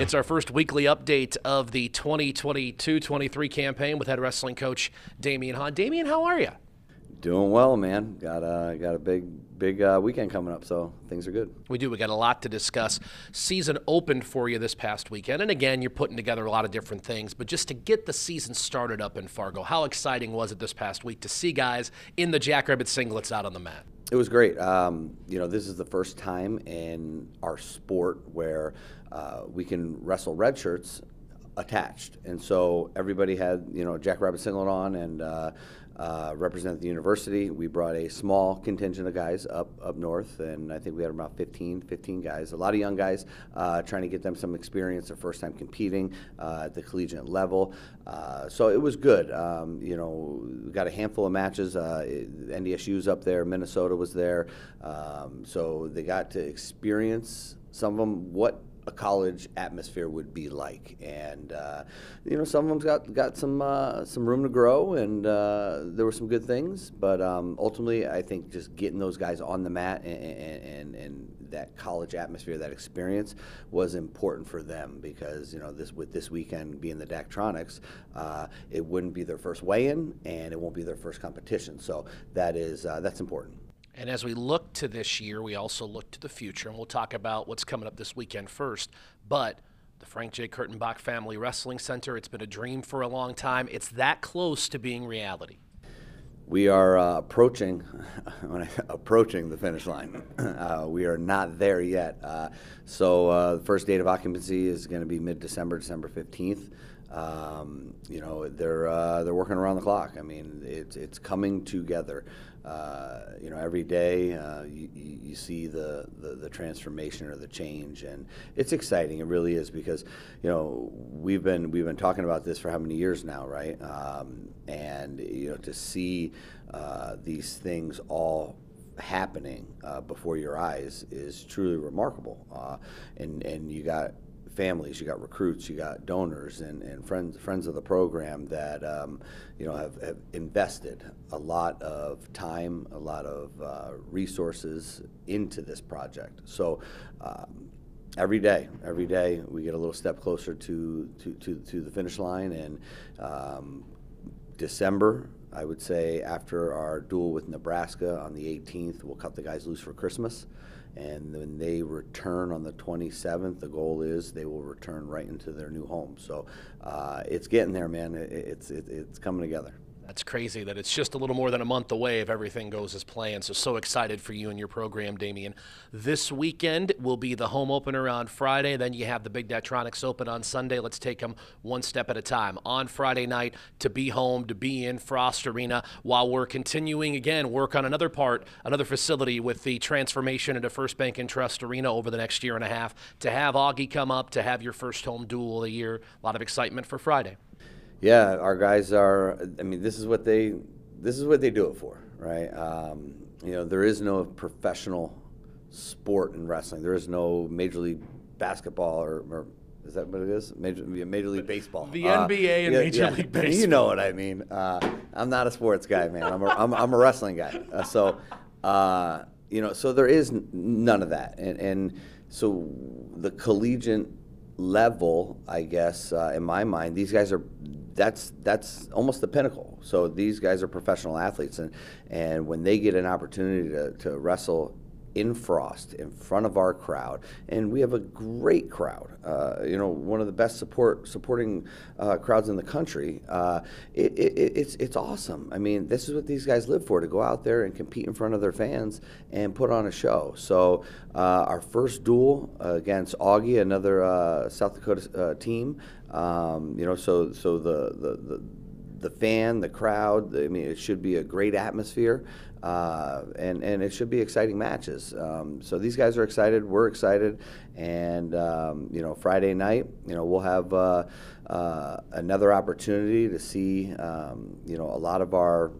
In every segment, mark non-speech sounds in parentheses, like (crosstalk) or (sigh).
It's our first weekly update of the 2022-23 campaign with head wrestling coach Damion Hahn. Damion, how are you? Doing well, man. Got a got a big big uh, weekend coming up, so things are good. We do. We got a lot to discuss. Season opened for you this past weekend, and again, you're putting together a lot of different things. But just to get the season started up in Fargo, how exciting was it this past week to see guys in the Jackrabbit singlets out on the mat? It was great. Um, you know, this is the first time in our sport where uh, we can wrestle red shirts attached, and so everybody had you know Jackrabbit singlet on and. Uh, uh, represent the university. We brought a small contingent of guys up up north, and I think we had about 15, 15 guys. A lot of young guys uh, trying to get them some experience, their first time competing uh, at the collegiate level. Uh, so it was good. Um, you know, we got a handful of matches. Uh, NDSU's up there, Minnesota was there, um, so they got to experience some of them what a college atmosphere would be like. And uh, you know, some of them's got got some uh, some room to grow, and uh, there were some good things. But um, ultimately, I think just getting those guys on the mat and, and, and that college atmosphere, that experience, was important for them because you know this with this weekend being the Daktronics, uh, it wouldn't be their first weigh-in, and it won't be their first competition. So that is uh, that's important. And as we look to this year, we also look to the future, and we'll talk about what's coming up this weekend first. But the Frank J. Kurtenbach Family Wrestling Center, it's been a dream for a long time. It's that close to being reality. We are uh, approaching, (laughs) approaching the finish line. (clears throat) Uh, we are not there yet. Uh, so uh, the first date of occupancy is going to be mid-December, December fifteenth. Um, you know they're uh, they're working around the clock. I mean it's it's coming together. Uh, you know, every day uh, you, you, see the, the, the, transformation or the change, and it's exciting. It really is because, you know, we've been we've been talking about this for how many years now, right? Um, and you know, to see uh, these things all happening uh, before your eyes is truly remarkable. Uh, and and you got families, you got recruits, you got donors, and, and friends friends of the program that um, you know have, have, invested a lot of time, a lot of uh, resources into this project. So. Um, every day, every day we get a little step closer to to, to, to the finish line, and um, December I would say after our dual with Nebraska on the 18th, we'll cut the guys loose for Christmas. And when they return on the 27th, the goal is they will return right into their new home. So uh, it's getting there, man. it's, it, it's coming together. That's crazy that it's just a little more than a month away if everything goes as planned. So, so excited for you and your program, Damion. This weekend will be the home opener on Friday. Then you have the Big Daktronics Open on Sunday. Let's take them one step at a time. On Friday night, to be home, to be in Frost Arena, while we're continuing again work on another part, another facility with the transformation into First Bank and Trust Arena over the next year and a half. To have Augie come up, to have your first home dual of the year, a lot of excitement for Friday. Yeah, our guys are. I mean, this is what they this is what they do it for, right? Um, you know, there is no professional sport in wrestling. There is no major league basketball or, or is that what it is? Major, Major League Baseball. The uh, NBA and yeah, Major yeah. League Baseball. (laughs) You know what I mean. Uh, I'm not a sports guy, man. I'm a, I'm, I'm a wrestling guy. Uh, so, uh, you know, so there is none of that. And, and so the collegiate level, I guess, uh, in my mind, these guys are that's that's almost the pinnacle. So these guys are professional athletes, and and when they get an opportunity to, to wrestle in Frost in front of our crowd, and we have a great crowd. Uh, you know, one of the best support supporting uh, crowds in the country. Uh, it, it, it's it's awesome. I mean, this is what these guys live for: to go out there and compete in front of their fans and put on a show. So uh, our first dual against Augie, another uh, South Dakota uh, team. Um, you know, so so the the, the the fan, the crowd. I mean, it should be a great atmosphere, uh, and and it should be exciting matches. Um, so these guys are excited. We're excited, and um, you know, Friday night, you know, we'll have uh, uh, another opportunity to see, um, you know, a lot of our,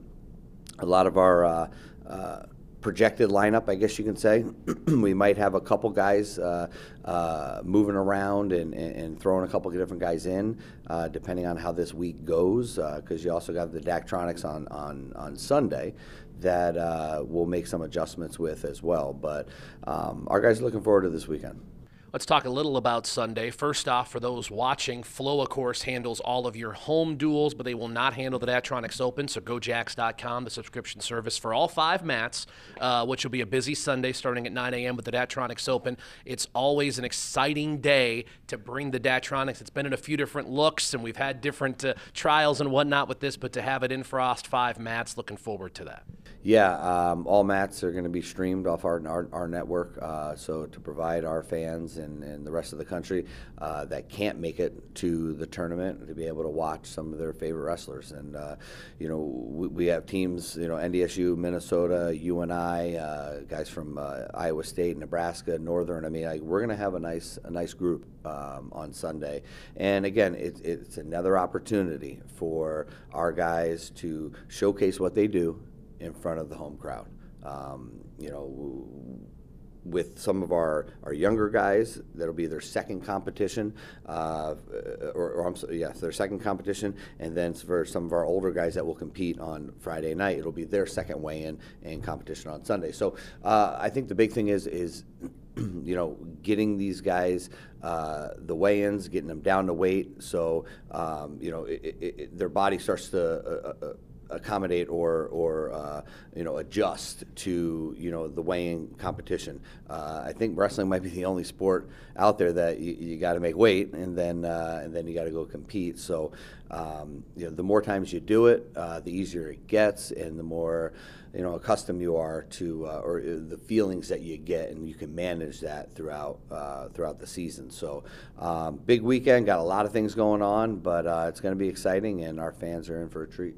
a lot of our uh, uh, projected lineup, I guess you can say. (clears throat) we might have a couple guys uh, uh, moving around and, and, throwing a couple of different guys in, uh, depending on how this week goes, because uh, you also got the Daktronics on, on, on Sunday that uh, we'll make some adjustments with as well. But um, our guys are looking forward to this weekend. Let's talk a little about Sunday. First off, for those watching, Flow, of course, handles all of your home duals, but they will not handle the Daktronics Open. So gojax.com, the subscription service for all five mats, uh, which will be a busy Sunday starting at 9 a.m. with the Daktronics Open. It's always an exciting day to bring the Daktronics. It's been in a few different looks, and we've had different uh, trials and whatnot with this, but to have it in Frost five mats, looking forward to that. Yeah, um, all mats are going to be streamed off our our, our network. Uh, so to provide our fans and, and the rest of the country uh, that can't make it to the tournament to be able to watch some of their favorite wrestlers. And uh, you know, we, we, have teams. You know, NDSU, Minnesota, UNI, uh, guys from uh, Iowa State, Nebraska, Northern. I mean, like, we're going to have a nice a nice group um, on Sunday. And again, it, it's another opportunity for our guys to showcase what they do in front of the home crowd. Um, you know, with some of our, our younger guys, that'll be their second competition, uh, or, or sorry, yes, their second competition, and then for some of our older guys that will compete on Friday night, it'll be their second weigh-in and competition on Sunday. So uh, I think the big thing is is (clears throat) you know getting these guys uh, the weigh-ins, getting them down to weight, so um, you know it, it, it, their body starts to uh, uh, accommodate or or uh, you know adjust to you know the weighing competition. Uh, I think wrestling might be the only sport out there that you, you got to make weight and then uh, and then you got to go compete. So um, you know the more times you do it, uh, the easier it gets, and the more you know accustomed you are to uh, or uh, the feelings that you get, and you can manage that throughout throughout the season. So um, big weekend, got a lot of things going on, but it's going to be exciting, and our fans are in for a treat.